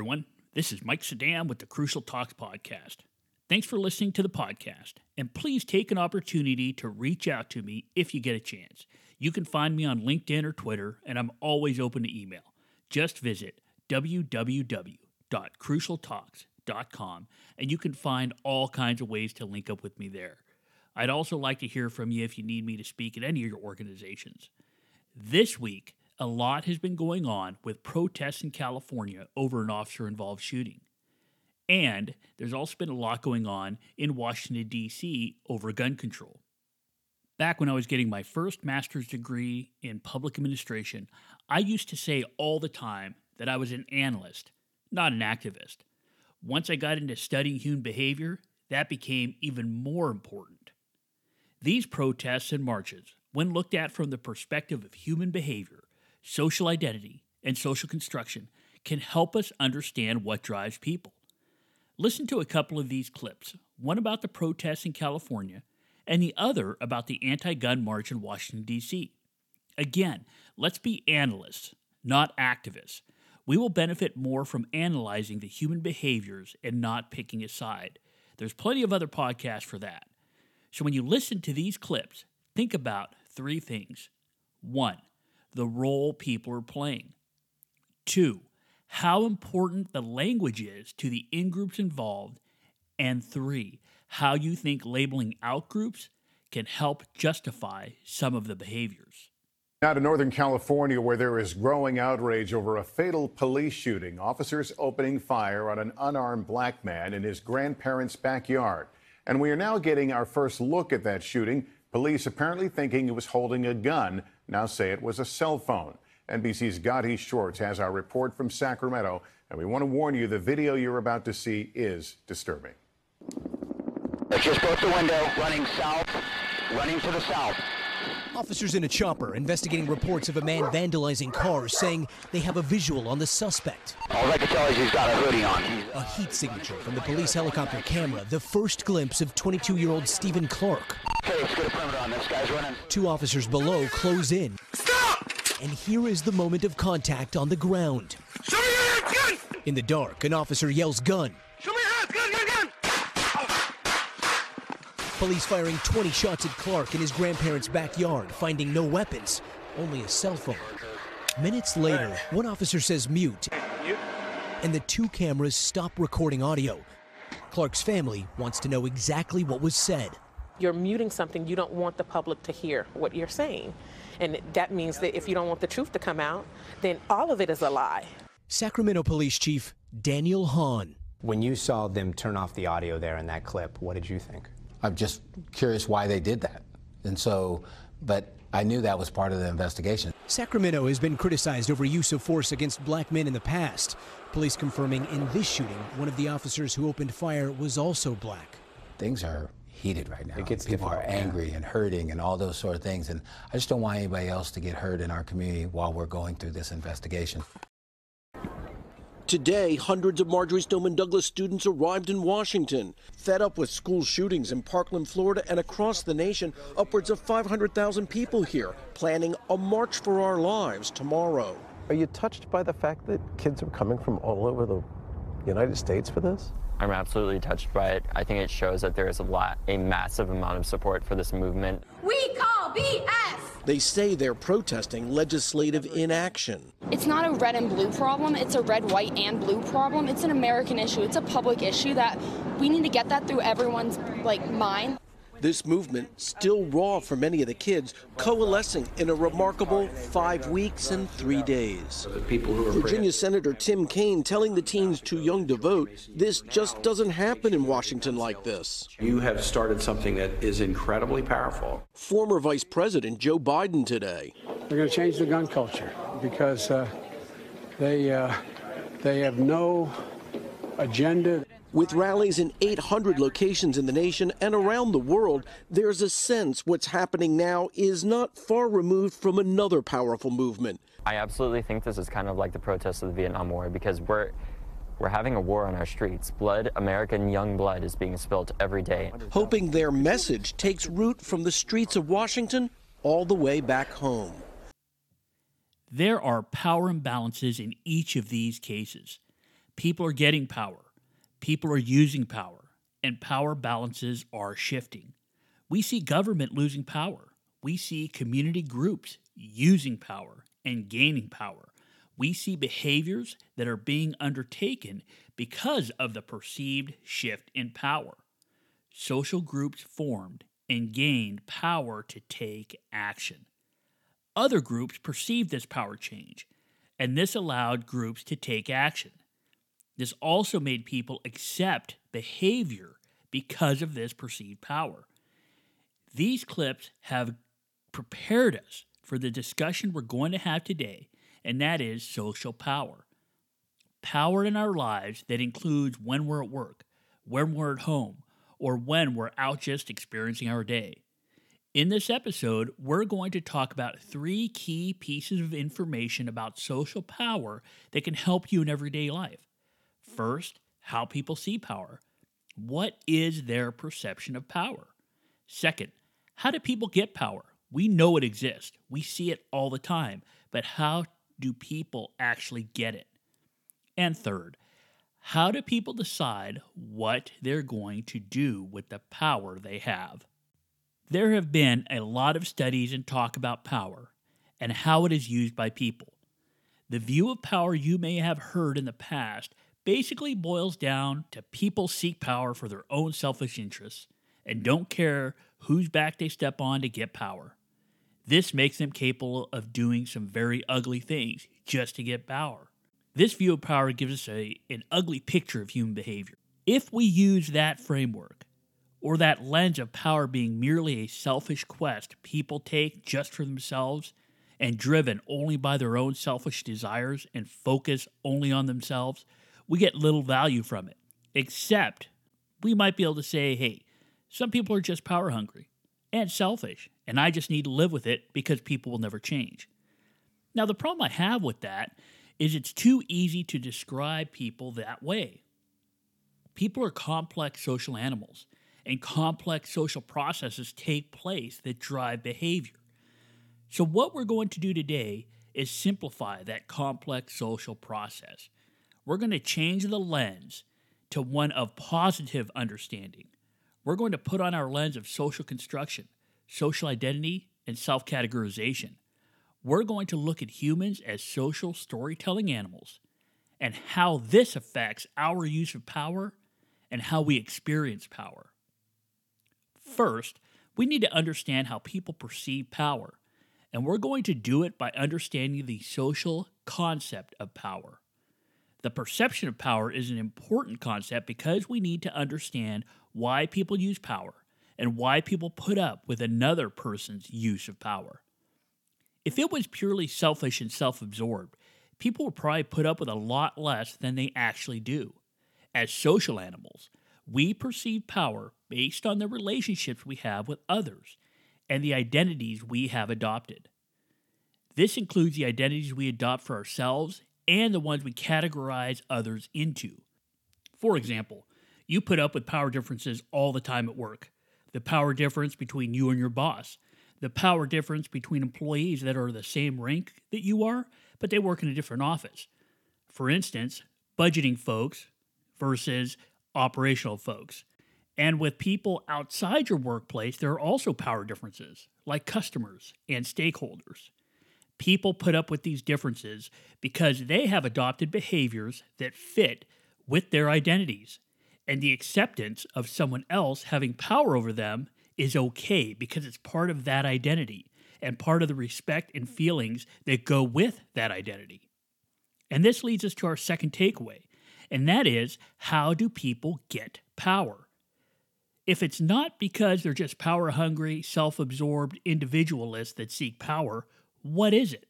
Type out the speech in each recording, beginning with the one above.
Everyone. This is Mike Saddam with the Crucial Talks podcast. Thanks for listening to the podcast, and please take an opportunity to reach out to me if you get a chance. You can find me on LinkedIn or Twitter, and I'm always open to email. Just visit www.crucialtalks.com, and you can find all kinds of ways to link up with me there. I'd also like to hear from you if you need me to speak at any of your organizations. This week, a lot has been going on with protests in California over an officer involved shooting. And there's also been a lot going on in Washington, D.C. over gun control. Back when I was getting my first master's degree in public administration, I used to say all the time that I was an analyst, not an activist. Once I got into studying human behavior, that became even more important. These protests and marches, when looked at from the perspective of human behavior, social identity, and social construction, can help us understand what drives people. Listen to a couple of these clips one about the protests in California, and the other about the anti gun march in Washington, D.C. Again, let's be analysts, not activists. We will benefit more from analyzing the human behaviors and not picking a side. There's plenty of other podcasts for that. So when you listen to these clips, think about three things. One, the role people are playing. Two, how important the language is to the in groups involved. And three, how you think labeling out groups can help justify some of the behaviors. Now to Northern California, where there is growing outrage over a fatal police shooting. Officers opening fire on an unarmed black man in his grandparents' backyard. And we are now getting our first look at that shooting. Police apparently thinking he was holding a gun now say it was a cell phone. NBC's Gadi Schwartz has our report from Sacramento, and we want to warn you the video you're about to see is disturbing. Just broke the window, running south, running to the south. Officers in a chopper investigating reports of a man vandalizing cars, saying they have a visual on the suspect. All I can tell is he's got a hoodie on. A heat signature from the police helicopter camera, the first glimpse of 22 year old Stephon Clark. Okay, let's get a perimeter on this. Guy's running. Two officers below close in. Stop! And here is the moment of contact on the ground. Show me your gun! In the dark, an officer yells gun. Show me your hands, gun, gun, gun! Police firing 20 shots at Clark in his grandparents' backyard, finding no weapons, only a cell phone. Minutes later, one officer says mute, and the two cameras stop recording audio. Clark's family wants to know exactly what was said. You're muting something you don't want the public to hear what you're saying. And that means that if you don't want the truth to come out, then all of it is a lie. Sacramento Police Chief Daniel Hahn. When you saw them turn off the audio there in that clip, what did you think? I'm just curious why they did that. And so, but I knew that was part of the investigation. Sacramento has been criticized over use of force against black men in the past. Police confirming in this shooting, one of the officers who opened fire was also black. Things are heated right now. It gets People are difficult, yeah. angry and hurting and all those sort of things. And I just don't want anybody else to get hurt in our community while we're going through this investigation. Today, hundreds of Marjory Stoneman Douglas students arrived in Washington. Fed up with school shootings in Parkland, Florida, and across the nation, upwards of 500,000 people here planning a March for Our Lives tomorrow. Are you touched by the fact that kids are coming from all over the United States for this? I'm absolutely touched by it. I think it shows that there is a lot, a massive amount of support for this movement. We call BS! They say they're protesting legislative inaction. It's not a red and blue problem, it's a red, white, and blue problem. It's an American issue. It's a public issue that we need to get that through everyone's like mind. This movement, still raw for many of the kids, coalescing in a remarkable five weeks and three days. Virginia Senator Tim Kaine telling the teens too young to vote, this just doesn't happen in Washington like this. You have started something that is incredibly powerful. Former Vice President Joe Biden today. They're going to change the gun culture because uh, they uh, they have no agenda. With rallies in 800 locations in the nation and around the world, there's a sense what's happening now is not far removed from another powerful movement. I absolutely think this is kind of like the protests of the Vietnam War because we're we're having a war on our streets. Blood, American young blood, is being spilt every day. Hoping their message takes root from the streets of Washington all the way back home. There are power imbalances in each of these cases. People are getting power, people are using power, and power balances are shifting. We see government losing power. We see community groups using power and gaining power. We see behaviors that are being undertaken because of the perceived shift in power. Social groups formed and gained power to take action. Other groups perceived this power change, and this allowed groups to take action. This also made people accept behavior because of this perceived power. These clips have prepared us for the discussion we're going to have today, and that is social power. Power in our lives that includes when we're at work, when we're at home, or when we're out just experiencing our day. In this episode, we're going to talk about three key pieces of information about social power that can help you in everyday life. First, how people see power. What is their perception of power? Second, how do people get power? We know it exists, we see it all the time, but how do people actually get it? And third, how do people decide what they're going to do with the power they have? There have been a lot of studies and talk about power and how it is used by people. The view of power you may have heard in the past basically boils down to people seek power for their own selfish interests and don't care whose back they step on to get power. This makes them capable of doing some very ugly things just to get power. This view of power gives us a, an ugly picture of human behavior. If we use that framework, or that lens of power being merely a selfish quest people take just for themselves and driven only by their own selfish desires and focus only on themselves, we get little value from it. Except we might be able to say, hey, some people are just power hungry and selfish, and I just need to live with it because people will never change. Now, the problem I have with that is it's too easy to describe people that way. People are complex social animals, and complex social processes take place that drive behavior. So, what we're going to do today is simplify that complex social process. We're going to change the lens to one of positive understanding we're going to put on our lens of social construction, social identity, and self categorization. We're going to look at humans as social storytelling animals and how this affects our use of power and how we experience power. First, we need to understand how people perceive power, and we're going to do it by understanding the social concept of power. The perception of power is an important concept because we need to understand why people use power and why people put up with another person's use of power. If it was purely selfish and self absorbed, people would probably put up with a lot less than they actually do. As social animals, we perceive power based on the relationships we have with others and the identities we have adopted. This includes the identities we adopt for ourselves and the ones we categorize others into. For example, you put up with power differences all the time at work. The power difference between you and your boss, the power difference between employees that are the same rank that you are, but they work in a different office. For instance, budgeting folks versus operational folks. And with people outside your workplace, there are also power differences, like customers and stakeholders. People put up with these differences because they have adopted behaviors that fit with their identities. And the acceptance of someone else having power over them is okay because it's part of that identity and part of the respect and feelings that go with that identity. And this leads us to our second takeaway, and that is how do people get power? If it's not because they're just power hungry, self absorbed individualists that seek power, what is it?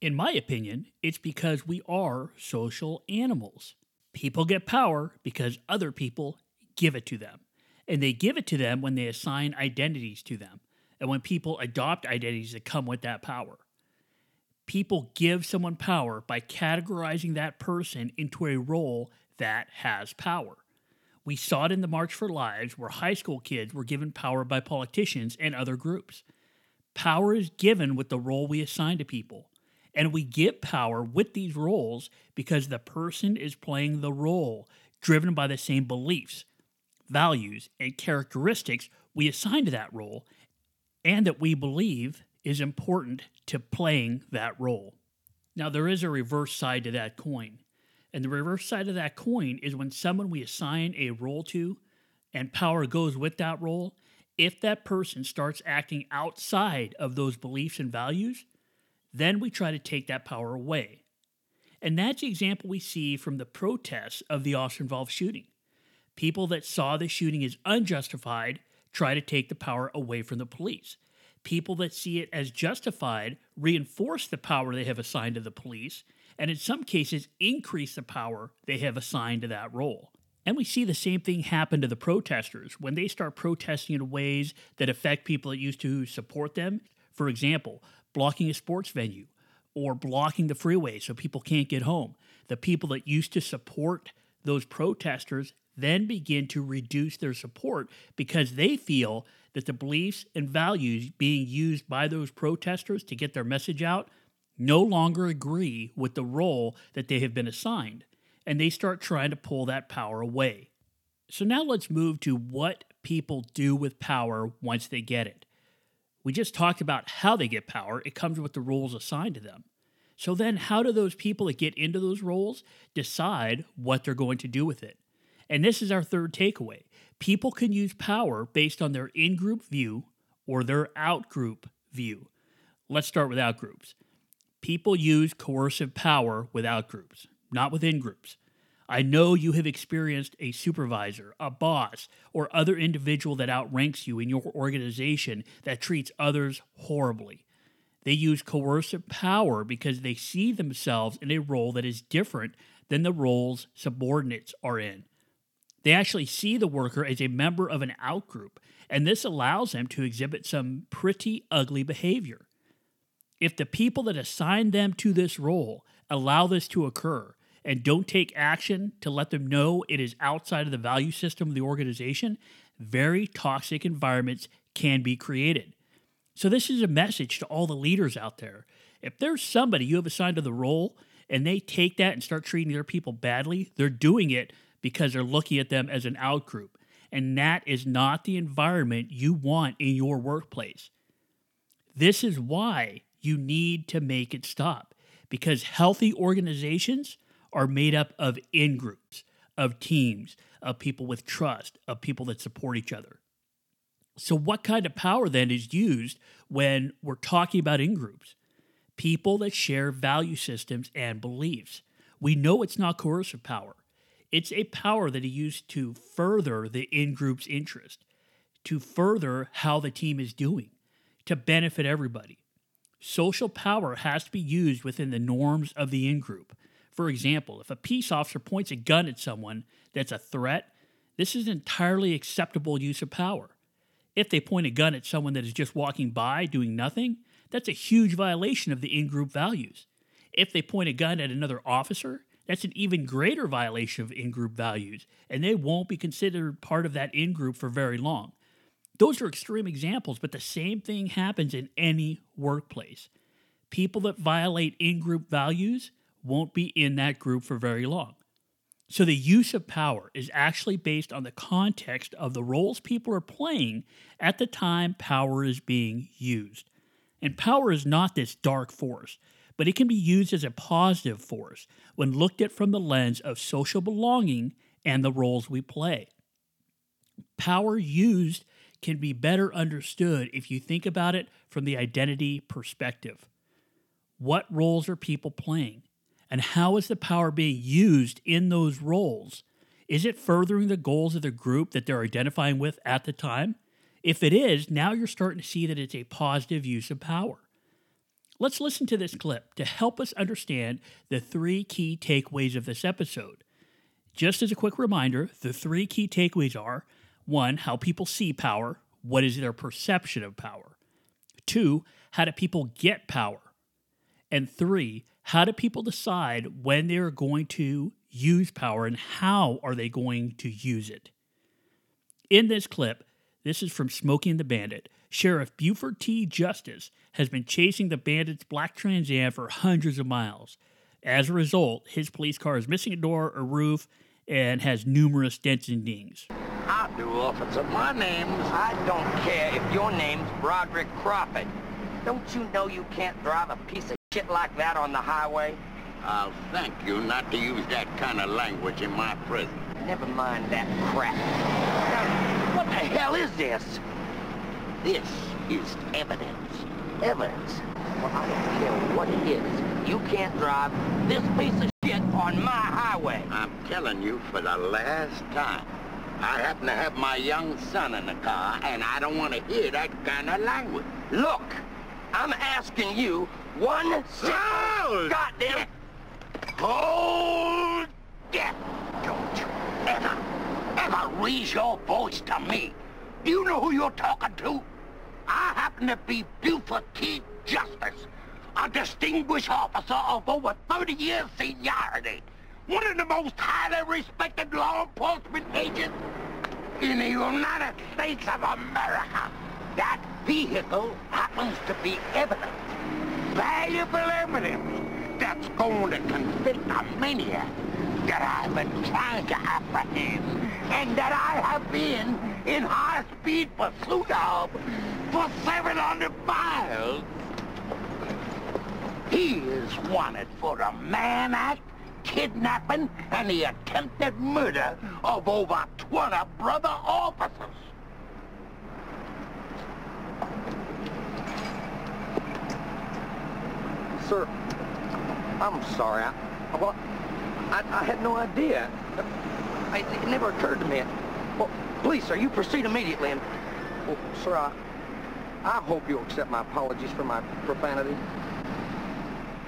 In my opinion, it's because we are social animals. People get power because other people give it to them. And they give it to them when they assign identities to them and when people adopt identities that come with that power. People give someone power by categorizing that person into a role that has power. We saw it in the March for Lives, where high school kids were given power by politicians and other groups. Power is given with the role we assign to people, And we get power with these roles because the person is playing the role driven by the same beliefs, values, and characteristics we assign to that role and that we believe is important to playing that role. Now, there is a reverse side to that coin. And the reverse side of that coin is when someone we assign a role to and power goes with that role, if that person starts acting outside of those beliefs and values, then we try to take that power away. And that's the example we see from the protests of the Austin Valve shooting. People that saw the shooting as unjustified try to take the power away from the police. People that see it as justified reinforce the power they have assigned to the police, and in some cases, increase the power they have assigned to that role. And we see the same thing happen to the protesters when they start protesting in ways that affect people that used to support them. For example, blocking a sports venue or blocking the freeway so people can't get home. The people that used to support those protesters then begin to reduce their support because they feel that the beliefs and values being used by those protesters to get their message out no longer agree with the role that they have been assigned, and they start trying to pull that power away. So now let's move to what people do with power once they get it. We just talked about how they get power, it comes with the roles assigned to them. So then, how do those people that get into those roles decide what they're going to do with it? And this is our third takeaway. People can use power based on their in group view or their out group view. Let's start with out groups. People use coercive power without groups, not within groups. I know you have experienced a supervisor, a boss, or other individual that outranks you in your organization that treats others horribly. They use coercive power because they see themselves in a role that is different than the roles subordinates are in. They actually see the worker as a member of an outgroup, and this allows them to exhibit some pretty ugly behavior. If the people that assign them to this role allow this to occur and don't take action to let them know it is outside of the value system of the organization, very toxic environments can be created. So, this is a message to all the leaders out there. If there's somebody you have assigned to the role and they take that and start treating their people badly, they're doing it because they're looking at them as an outgroup. And that is not the environment you want in your workplace. This is why you need to make it stop because healthy organizations are made up of in groups, of teams, of people with trust, of people that support each other. So, what kind of power then is used when we're talking about in groups? People that share value systems and beliefs. We know it's not coercive power. It's a power that is used to further the in group's interest, to further how the team is doing, to benefit everybody. Social power has to be used within the norms of the in group. For example, if a peace officer points a gun at someone that's a threat, this is an entirely acceptable use of power. If they point a gun at someone that is just walking by doing nothing, that's a huge violation of the in group values. If they point a gun at another officer, that's an even greater violation of in group values, and they won't be considered part of that in group for very long. Those are extreme examples, but the same thing happens in any workplace. People that violate in group values won't be in that group for very long. So the use of power is actually based on the context of the roles people are playing at the time power is being used. And power is not this dark force but it can be used as a positive force when looked at from the lens of social belonging and the roles we play. Power used can be better understood if you think about it from the identity perspective. What roles are people playing? And how is the power being used in those roles? Is it furthering the goals of the group that they're identifying with at the time? If it is, now you're starting to see that it's a positive use of power. Let's listen to this clip to help us understand the three key takeaways of this episode. Just as a quick reminder, the three key takeaways are one, how people see power, what is their perception of power? Two, how do people get power? And three, how do people decide when they're going to use power and how are they going to use it? In this clip, this is from Smokey and the Bandit, Sheriff Buford T. Justice has been chasing the bandits' black Trans Am for hundreds of miles. As a result, his police car is missing a door, a roof, and has numerous dents and dings. I do, officer. My name's... I don't care if your name's Broderick Crawford. Don't you know you can't drive a piece of shit like that on the highway? I'll thank you not to use that kind of language in my presence. Never mind that crap. Now, what the hell is this? This is evidence. Evidence? Well, I don't care what it is. You can't drive this piece of shit on my highway. I'm telling you for the last time. I happen to have my young son in the car, and I don't want to hear that kind of language. Look, I'm asking you one simple goddamn... Hold it! Don't you ever, ever raise your voice to me. Do you know who you're talking to? I happen to be Buford T. Justice, a distinguished officer of over 30 years seniority. One of the most highly respected law enforcement agents in the United States of America. That vehicle happens to be evidence, valuable evidence, that's going to convict a maniac that I've been trying to apprehend and that I have been in high-speed pursuit of for 700 miles. He is wanted for the Mann Act, kidnapping, and the attempted murder of over 20 brother officers. Sir, I'm sorry. I, well, I, I had no idea. I, it never occurred to me. Well, please, sir, you proceed immediately. And, well, sir, I, I hope you'll accept my apologies for my profanity.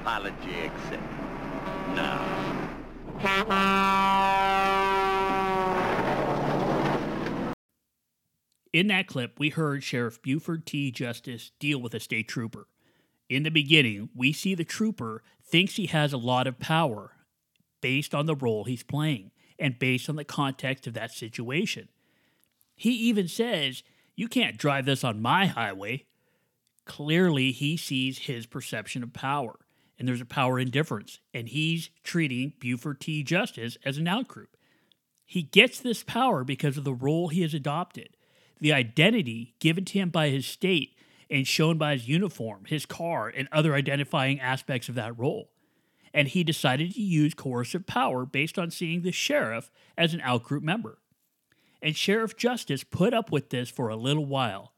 Apology accepted. No. In that clip, we heard Sheriff Buford T. Justice deal with a state trooper. In the beginning, we see the trooper thinks he has a lot of power based on the role he's playing and based on the context of that situation. He even says, You can't drive this on my highway. Clearly, he sees his perception of power, and there's a power indifference, and he's treating Buford T. Justice as an outgroup. He gets this power because of the role he has adopted, the identity given to him by his state and shown by his uniform, his car, and other identifying aspects of that role. And he decided to use coercive power based on seeing the sheriff as an outgroup member. And Sheriff Justice put up with this for a little while,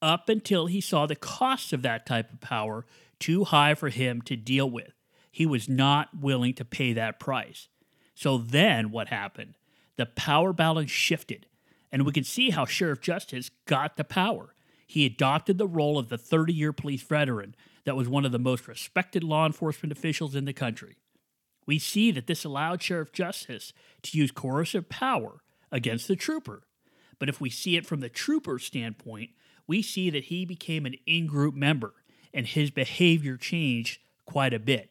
up until he saw the costs of that type of power too high for him to deal with. He was not willing to pay that price. So then what happened? The power balance shifted, and we can see how Sheriff Justice got the power he adopted the role of the 30 year police veteran that was one of the most respected law enforcement officials in the country. We see that this allowed Sheriff Justice to use coercive power against the trooper. But if we see it from the trooper's standpoint, we see that he became an in group member and his behavior changed quite a bit.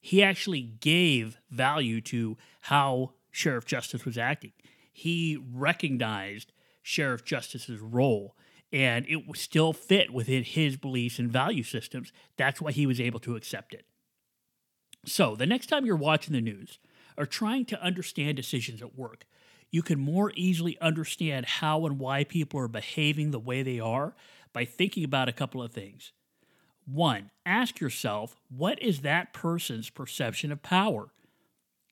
He actually gave value to how Sheriff Justice was acting. He recognized Sheriff Justice's role and it still fit within his beliefs and value systems. That's why he was able to accept it. So, the next time you're watching the news or trying to understand decisions at work, you can more easily understand how and why people are behaving the way they are by thinking about a couple of things. One, ask yourself what is that person's perception of power?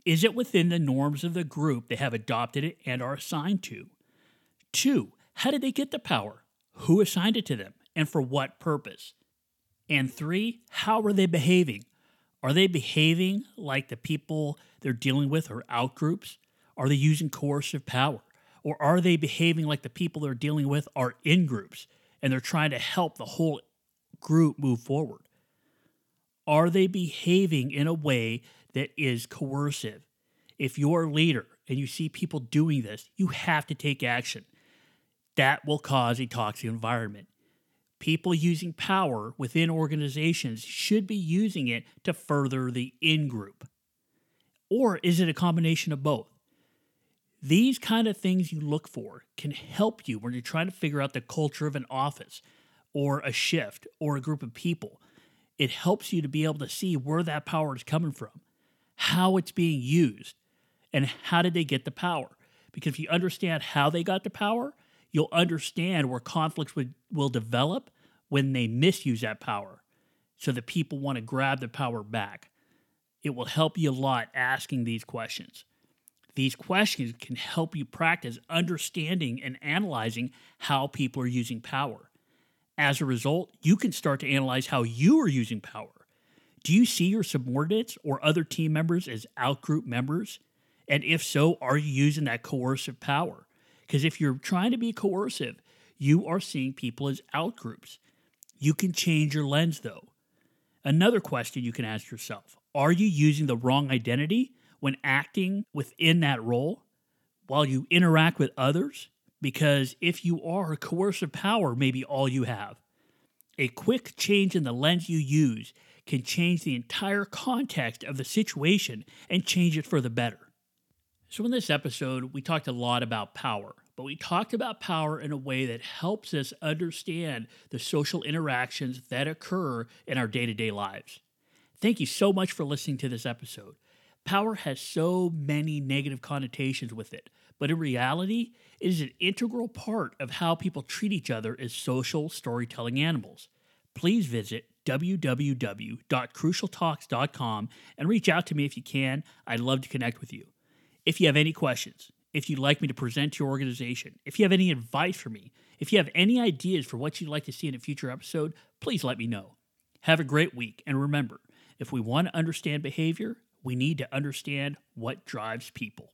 Is it within the norms of the group they have adopted it and are assigned to? Two, how did they get the power? Who assigned it to them, and for what purpose. And three, how are they behaving? Are they behaving like the people they're dealing with are outgroups? Are they using coercive power? Or are they behaving like the people they're dealing with are in groups and they're trying to help the whole group move forward? Are they behaving in a way that is coercive? If you're a leader and you see people doing this, you have to take action that will cause a toxic environment. People using power within organizations should be using it to further the in group. Or is it a combination of both? These kind of things you look for can help you when you're trying to figure out the culture of an office or a shift or a group of people. It helps you to be able to see where that power is coming from, how it's being used, and how did they get the power. Because if you understand how they got the power, you'll understand where conflicts would, will develop when they misuse that power so that people want to grab the power back. It will help you a lot asking these questions. These questions can help you practice understanding and analyzing how people are using power. As a result, you can start to analyze how you are using power. Do you see your subordinates or other team members as outgroup members? And if so, are you using that coercive power? Because if you're trying to be coercive, you are seeing people as outgroups. You can change your lens though. Another question you can ask yourself Are you using the wrong identity when acting within that role while you interact with others? Because if you are, a coercive power may be all you have. A quick change in the lens you use can change the entire context of the situation and change it for the better. So, in this episode, we talked a lot about power, but we talked about power in a way that helps us understand the social interactions that occur in our day to day lives. Thank you so much for listening to this episode. Power has so many negative connotations with it, but in reality, it is an integral part of how people treat each other as social storytelling animals. Please visit www.crucialtalks.com and reach out to me if you can. I'd love to connect with you. If you have any questions, if you'd like me to present to your organization, if you have any advice for me, if you have any ideas for what you'd like to see in a future episode, please let me know. Have a great week, and remember if we want to understand behavior, we need to understand what drives people.